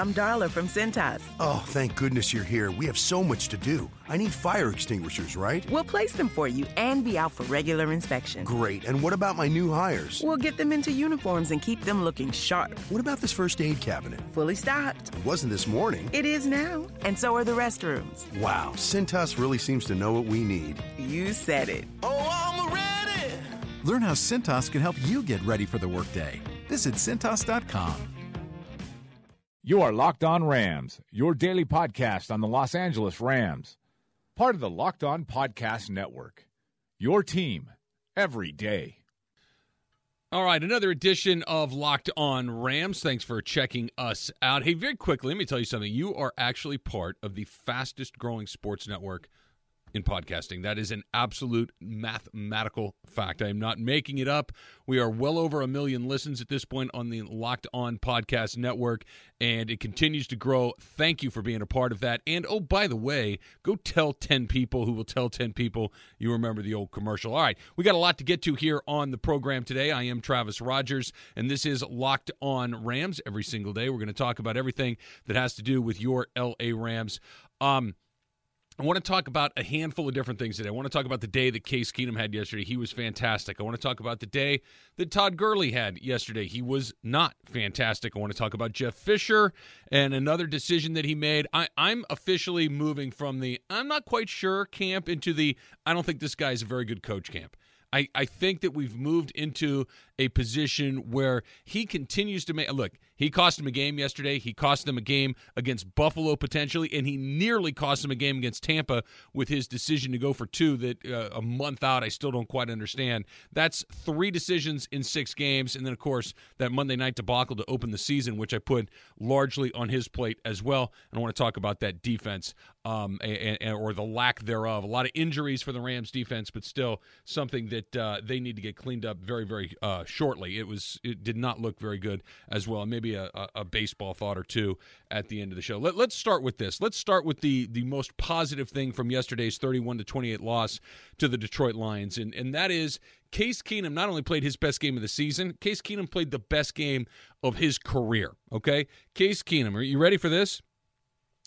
I'm Darla from Cintas. Oh, thank goodness you're here. We have so much to do. I need fire extinguishers, right? We'll place them for you and be out for regular inspection. Great. And what about my new hires? We'll get them into uniforms and keep them looking sharp. What about this first aid cabinet? Fully stocked. It wasn't this morning. It is now. And so are the restrooms. Wow, Cintas really seems to know what we need. You said it. Oh, I'm ready. Learn how Cintas can help you get ready for the workday. Visit Cintas.com. You are Locked On Rams, your daily podcast on the Los Angeles Rams. Part of the Locked On Podcast Network. Your team every day. All right, another edition of Locked On Rams. Thanks for checking us out. Hey, very quickly, let me tell you something. You are actually part of the fastest growing sports network in podcasting. That is an absolute mathematical fact. I am not making it up. We are well over a million listens at this point on the Locked On Podcast Network, and it continues to grow. Thank you for being a part of that. And oh, by the way, go tell 10 people who will tell 10 people you remember the old commercial. All right, we got a lot to get to here on the program today. I am Travis Rogers, and this is Locked On Rams. Every single day, we're going to talk about everything that has to do with your LA Rams. Um, I want to talk about a handful of different things today. I want to talk about the day that Case Keenum had yesterday. He was fantastic. I want to talk about the day that Todd Gurley had yesterday. He was not fantastic. I want to talk about Jeff Fisher and another decision that he made. I, am officially moving from the I'm not quite sure camp into the I don't think this guy's a very good coach camp. I, I think that we've moved into a position where he continues to make look he cost him a game yesterday. He cost them a game against buffalo potentially and he nearly cost him a game against tampa with his decision to go for two that uh, a month out i still don't quite understand. That's three decisions in six games and then of course that monday night debacle to open the season which i put largely on his plate as well. And i want to talk about that defense um, and, and, or the lack thereof. A lot of injuries for the rams defense but still something that uh, they need to get cleaned up very very uh, shortly. It was it did not look very good as well. Maybe a, a, baseball thought or two at the end of the show. Let, let's start with this. Let's start with the the most positive thing from yesterday's 31 to 28 loss to the Detroit Lions, and and that is Case Keenum not only played his best game of the season, Case Keenum played the best game of his career. Okay, Case Keenum, are you ready for this?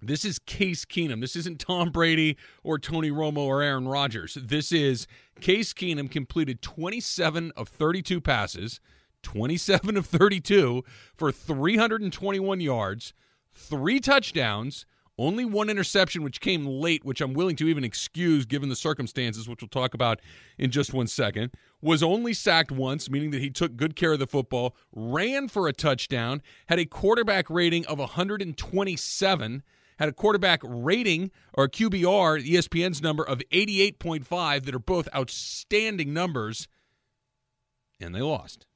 This is Case Keenum. This isn't Tom Brady or Tony Romo or Aaron Rodgers. This is Case Keenum completed 27 of 32 passes, 27 of 32 for 321 yards, three touchdowns, only one interception, which came late, which I'm willing to even excuse given the circumstances, which we'll talk about in just one second. Was only sacked once, meaning that he took good care of the football, ran for a touchdown, had a quarterback rating of 127 had a quarterback rating or QBR, ESPN's number of 88.5 that are both outstanding numbers, and they lost.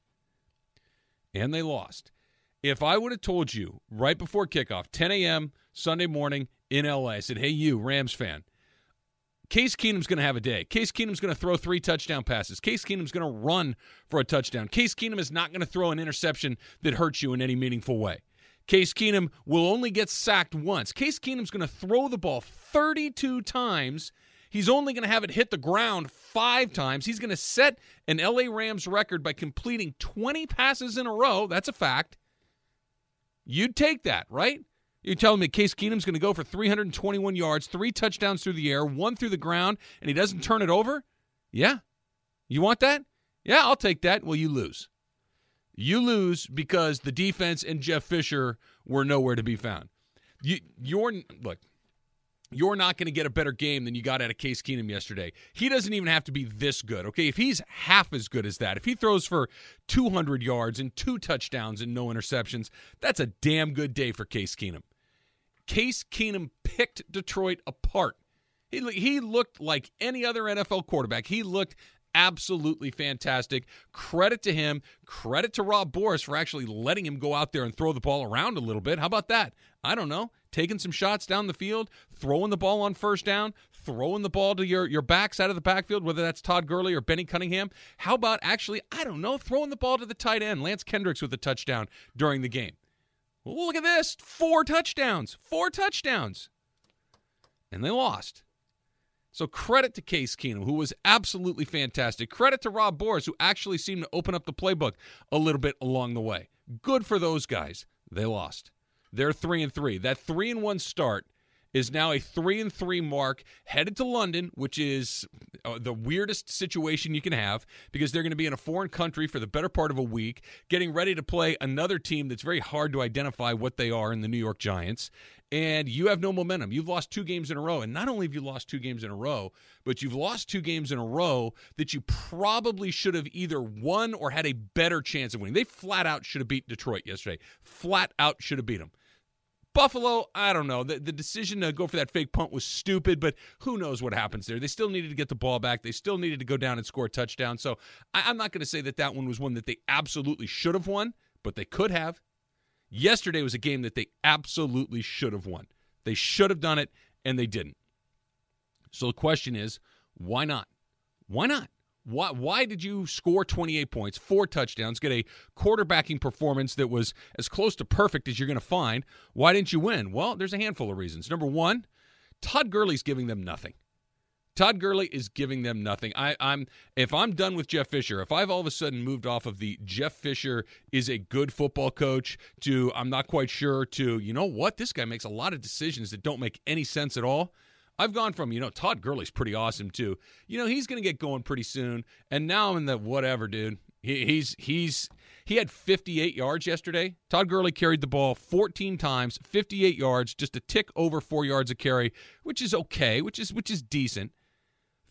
And they lost. If I would have told you right before kickoff, 10 a.m. Sunday morning in LA, I said, hey, you, Rams fan, Case Keenum's going to have a day. Case Keenum's going to throw three touchdown passes. Case Keenum's going to run for a touchdown. Case Keenum is not going to throw an interception that hurts you in any meaningful way. Case Keenum will only get sacked once. Case Keenum's going to throw the ball 32 times. He's only going to have it hit the ground five times. He's going to set an LA Rams record by completing 20 passes in a row. That's a fact. You'd take that, right? You're telling me Case Keenum's going to go for 321 yards, three touchdowns through the air, one through the ground, and he doesn't turn it over? Yeah. You want that? Yeah, I'll take that. Well, you lose. You lose because the defense and Jeff Fisher were nowhere to be found. You, you're look. You're not going to get a better game than you got out of Case Keenum yesterday. He doesn't even have to be this good, okay? If he's half as good as that, if he throws for 200 yards and two touchdowns and no interceptions, that's a damn good day for Case Keenum. Case Keenum picked Detroit apart. He, he looked like any other NFL quarterback. He looked absolutely fantastic. Credit to him. Credit to Rob Boras for actually letting him go out there and throw the ball around a little bit. How about that? I don't know. Taking some shots down the field, throwing the ball on first down, throwing the ball to your, your backs out of the backfield, whether that's Todd Gurley or Benny Cunningham. How about actually, I don't know, throwing the ball to the tight end, Lance Kendricks with a touchdown during the game? Well, look at this four touchdowns, four touchdowns. And they lost. So credit to Case Keenum, who was absolutely fantastic. Credit to Rob Boras, who actually seemed to open up the playbook a little bit along the way. Good for those guys. They lost. They're three and three. That three and one start is now a three and three mark headed to London, which is uh, the weirdest situation you can have because they're going to be in a foreign country for the better part of a week, getting ready to play another team that's very hard to identify what they are in the New York Giants. And you have no momentum. You've lost two games in a row. And not only have you lost two games in a row, but you've lost two games in a row that you probably should have either won or had a better chance of winning. They flat out should have beat Detroit yesterday. Flat out should have beat them. Buffalo, I don't know. The, the decision to go for that fake punt was stupid, but who knows what happens there. They still needed to get the ball back. They still needed to go down and score a touchdown. So I, I'm not going to say that that one was one that they absolutely should have won, but they could have. Yesterday was a game that they absolutely should have won. They should have done it, and they didn't. So the question is, why not? Why not? Why, why did you score 28 points, four touchdowns, get a quarterbacking performance that was as close to perfect as you're going to find? Why didn't you win? Well, there's a handful of reasons. Number one, Todd Gurley's giving them nothing. Todd Gurley is giving them nothing. I, am if I'm done with Jeff Fisher, if I've all of a sudden moved off of the Jeff Fisher is a good football coach to I'm not quite sure to you know what this guy makes a lot of decisions that don't make any sense at all. I've gone from, you know, Todd Gurley's pretty awesome too. You know, he's going to get going pretty soon. And now I'm in the whatever, dude. He, he's he's he had 58 yards yesterday. Todd Gurley carried the ball 14 times, 58 yards, just a tick over 4 yards a carry, which is okay, which is which is decent.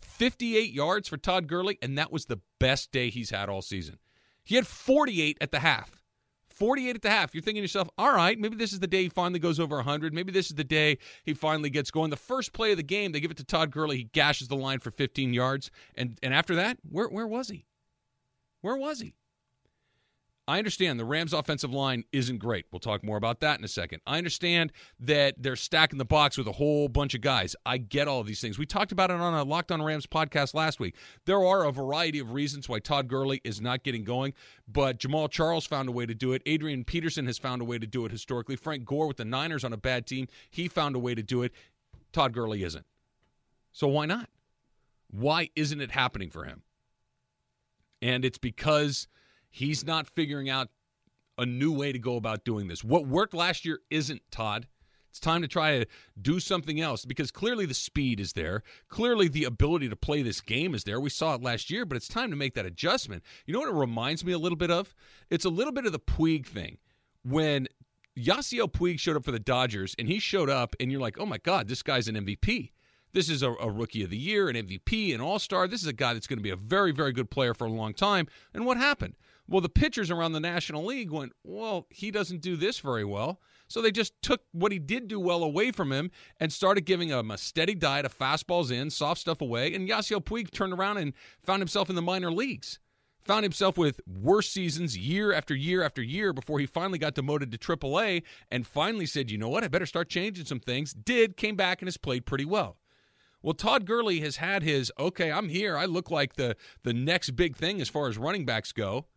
58 yards for Todd Gurley and that was the best day he's had all season. He had 48 at the half. 48 at the half. You're thinking to yourself, all right, maybe this is the day he finally goes over 100. Maybe this is the day he finally gets going. The first play of the game, they give it to Todd Gurley. He gashes the line for 15 yards. And, and after that, where, where was he? Where was he? I understand the Rams' offensive line isn't great. We'll talk more about that in a second. I understand that they're stacking the box with a whole bunch of guys. I get all of these things. We talked about it on a Locked On Rams podcast last week. There are a variety of reasons why Todd Gurley is not getting going, but Jamaal Charles found a way to do it. Adrian Peterson has found a way to do it historically. Frank Gore with the Niners on a bad team, he found a way to do it. Todd Gurley isn't. So why not? Why isn't it happening for him? And it's because – He's not figuring out a new way to go about doing this. What worked last year isn't, Todd. It's time to try to do something else because clearly the speed is there. Clearly the ability to play this game is there. We saw it last year, but it's time to make that adjustment. You know what it reminds me a little bit of? It's a little bit of the Puig thing. When Yasiel Puig showed up for the Dodgers and he showed up and you're like, oh my God, this guy's an MVP. This is a, a rookie of the year, an MVP, an all star. This is a guy that's going to be a very, very good player for a long time. And what happened? Well, the pitchers around the National League went, well, he doesn't do this very well. So they just took what he did do well away from him and started giving him a steady diet of fastballs in, soft stuff away. And Yasiel Puig turned around and found himself in the minor leagues. Found himself with worse seasons year after year after year before he finally got demoted to AAA and finally said, you know what, I better start changing some things. Did, came back and has played pretty well. Well, Todd Gurley has had his, okay, I'm here. I look like the, the next big thing as far as running backs go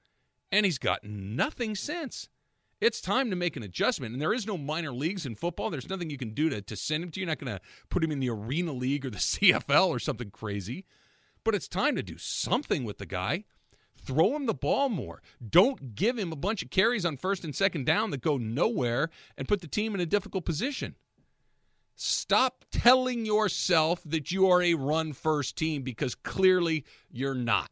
and he's got nothing since. It's time to make an adjustment. And there is no minor leagues in football. There's nothing you can do to, to send him to. You're not going to put him in the Arena League or the CFL or something crazy. But it's time to do something with the guy. Throw him the ball more. Don't give him a bunch of carries on first and second down that go nowhere and put the team in a difficult position. Stop telling yourself that you are a run first team because clearly you're not.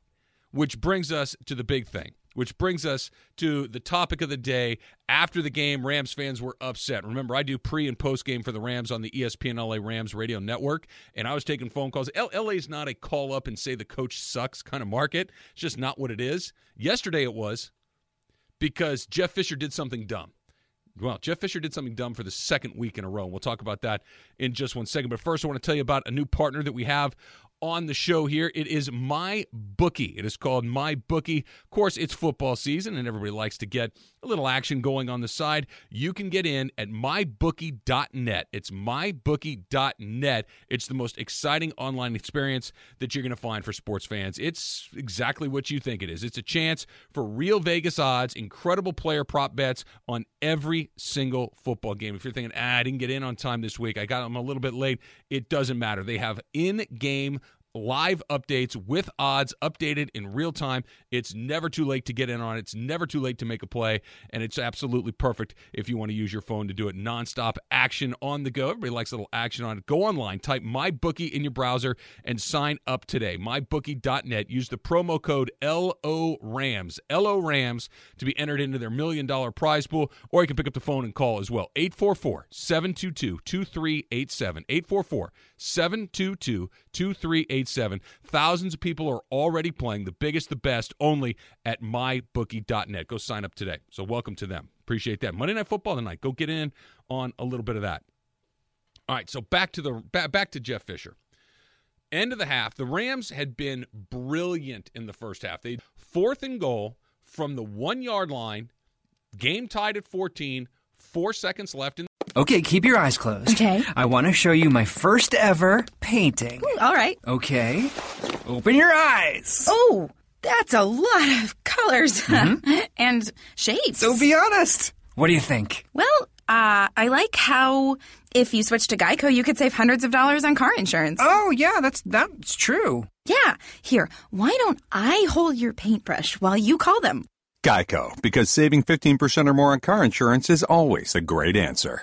Which brings us to the big thing which brings us to the topic of the day. After the game, Rams fans were upset. Remember, I do pre and post game for the Rams on the ESPN LA Rams radio network, and I was taking phone calls. LA is not a call up and say the coach sucks kind of market. It's just not what it is. Yesterday it was because Jeff Fisher did something dumb. Well, Jeff Fisher did something dumb for the second week in a row. And We'll talk about that in just one second. But first, I want to tell you about a new partner that we have on the show here. It is my bookie. It is called my bookie. Of course, it's football season, and everybody likes to get a little action going on the side. You can get in at mybookie.net. It's mybookie.net. It's the most exciting online experience that you're going to find for sports fans. It's exactly what you think it is. It's a chance for real Vegas odds, incredible player prop bets on every single football game. If you're thinking, ah, I didn't get in on time this week, I got them a little bit late, it doesn't matter. They have in game live updates with odds updated in real time. It's never too late to get in on it. It's never too late to make a play, and it's absolutely perfect if you want to use your phone to do it nonstop action on the go. Everybody likes a little action on it. Go online, type MyBookie in your browser, and sign up today. MyBookie.net. Use the promo code LO Rams, LO Rams, to be entered into their million dollar prize pool, or you can pick up the phone and call as well. 844 722 2387. 844 722 2387. Thousands of people are already playing the biggest, the best, only at mybookie.net. Go sign up today. So, welcome to them. Appreciate that. Monday Night Football tonight. Go get in on a little bit of that. All right, so back to the back, back to Jeff Fisher. End of the half, the Rams had been brilliant in the first half. They fourth and goal from the one yard line, game tied at 14, four seconds left in Okay, keep your eyes closed. Okay. I want to show you my first ever painting. All right. Okay. Open your eyes. Oh, that's a lot of colors and shapes. So be honest. What do you think? well, uh, I like how if you switch to Geico, you could save hundreds of dollars on car insurance. Oh, yeah, that's that's true. Yeah. Here, why don't I hold your paintbrush while you call them? Geico, because saving 15% or more on car insurance is always a great answer.